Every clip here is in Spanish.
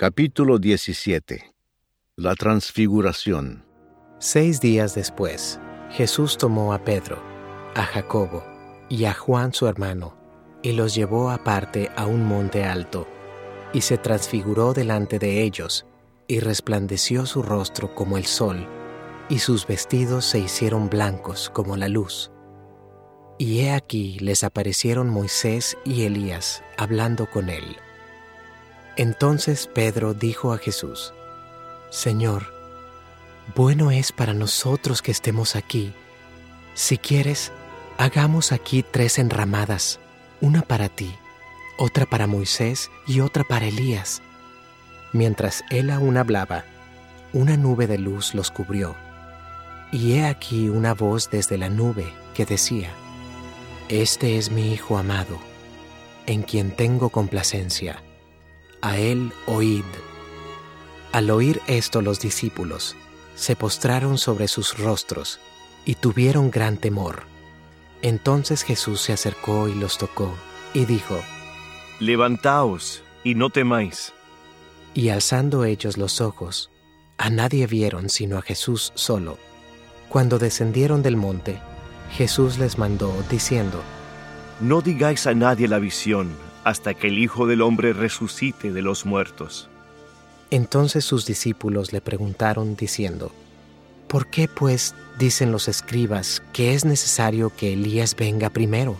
Capítulo 17 La Transfiguración Seis días después, Jesús tomó a Pedro, a Jacobo y a Juan su hermano, y los llevó aparte a un monte alto, y se transfiguró delante de ellos, y resplandeció su rostro como el sol, y sus vestidos se hicieron blancos como la luz. Y he aquí les aparecieron Moisés y Elías hablando con él. Entonces Pedro dijo a Jesús, Señor, bueno es para nosotros que estemos aquí. Si quieres, hagamos aquí tres enramadas, una para ti, otra para Moisés y otra para Elías. Mientras él aún hablaba, una nube de luz los cubrió. Y he aquí una voz desde la nube que decía, Este es mi Hijo amado, en quien tengo complacencia. A él oíd. Al oír esto los discípulos se postraron sobre sus rostros y tuvieron gran temor. Entonces Jesús se acercó y los tocó y dijo, Levantaos y no temáis. Y alzando ellos los ojos, a nadie vieron sino a Jesús solo. Cuando descendieron del monte, Jesús les mandó, diciendo, No digáis a nadie la visión hasta que el Hijo del Hombre resucite de los muertos. Entonces sus discípulos le preguntaron, diciendo, ¿Por qué pues dicen los escribas que es necesario que Elías venga primero?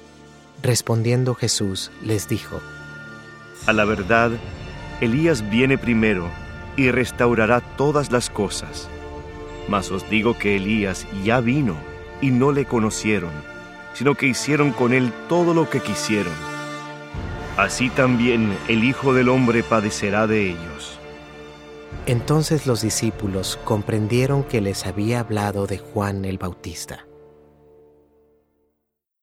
Respondiendo Jesús les dijo, A la verdad, Elías viene primero y restaurará todas las cosas. Mas os digo que Elías ya vino y no le conocieron, sino que hicieron con él todo lo que quisieron. Así también el Hijo del Hombre padecerá de ellos. Entonces los discípulos comprendieron que les había hablado de Juan el Bautista.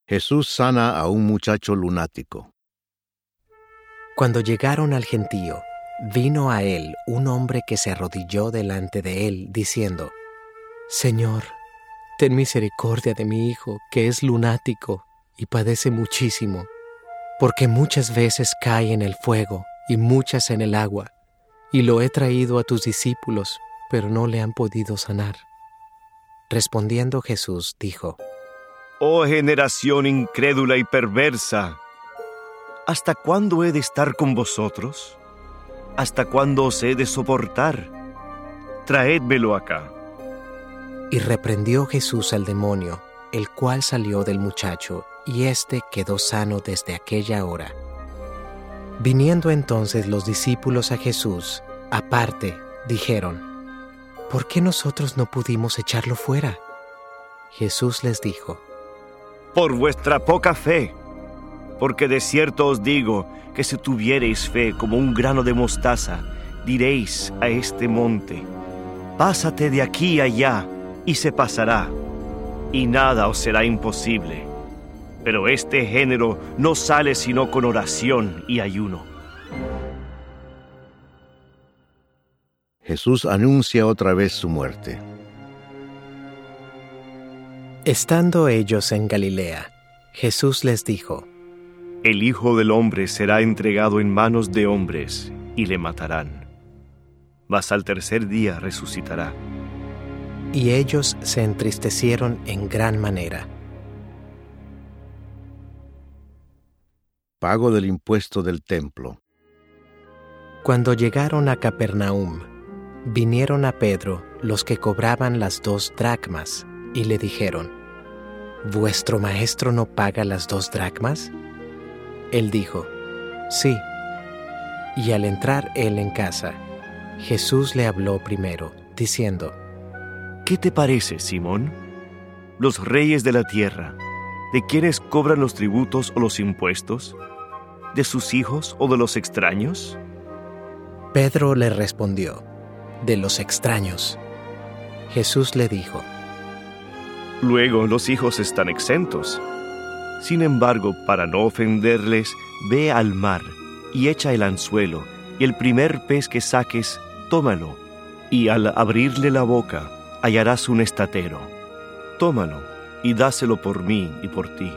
Jesús sana a un muchacho lunático. Cuando llegaron al gentío, vino a él un hombre que se arrodilló delante de él, diciendo, Señor, ten misericordia de mi hijo, que es lunático y padece muchísimo, porque muchas veces cae en el fuego y muchas en el agua, y lo he traído a tus discípulos, pero no le han podido sanar. Respondiendo Jesús, dijo, Oh generación incrédula y perversa, ¿hasta cuándo he de estar con vosotros? ¿Hasta cuándo os he de soportar? Traédmelo acá. Y reprendió Jesús al demonio, el cual salió del muchacho, y éste quedó sano desde aquella hora. Viniendo entonces los discípulos a Jesús, aparte, dijeron, ¿por qué nosotros no pudimos echarlo fuera? Jesús les dijo, Por vuestra poca fe, porque de cierto os digo que si tuviereis fe como un grano de mostaza, diréis a este monte, Pásate de aquí allá, y se pasará, y nada os será imposible. Pero este género no sale sino con oración y ayuno. Jesús anuncia otra vez su muerte. Estando ellos en Galilea, Jesús les dijo, El Hijo del Hombre será entregado en manos de hombres y le matarán. Mas al tercer día resucitará. y ellos se entristecieron en gran manera. Pago del impuesto del templo. Cuando llegaron a Capernaum, vinieron a Pedro los que cobraban las dos dracmas y le dijeron, ¿Vuestro maestro no paga las dos dracmas? Él dijo, Sí. Y al entrar él en casa, Jesús le habló primero, diciendo, ¿Qué te parece, Simón? Los reyes de la tierra, ¿de quiénes cobran los tributos o los impuestos? ¿De sus hijos o de los extraños? Pedro le respondió, de los extraños. Jesús le dijo, Luego los hijos están exentos. Sin embargo, para no ofenderles, ve al mar y echa el anzuelo, y el primer pez que saques, tómalo, y al abrirle la boca, hallarás un estatero. Tómalo y dáselo por mí y por ti.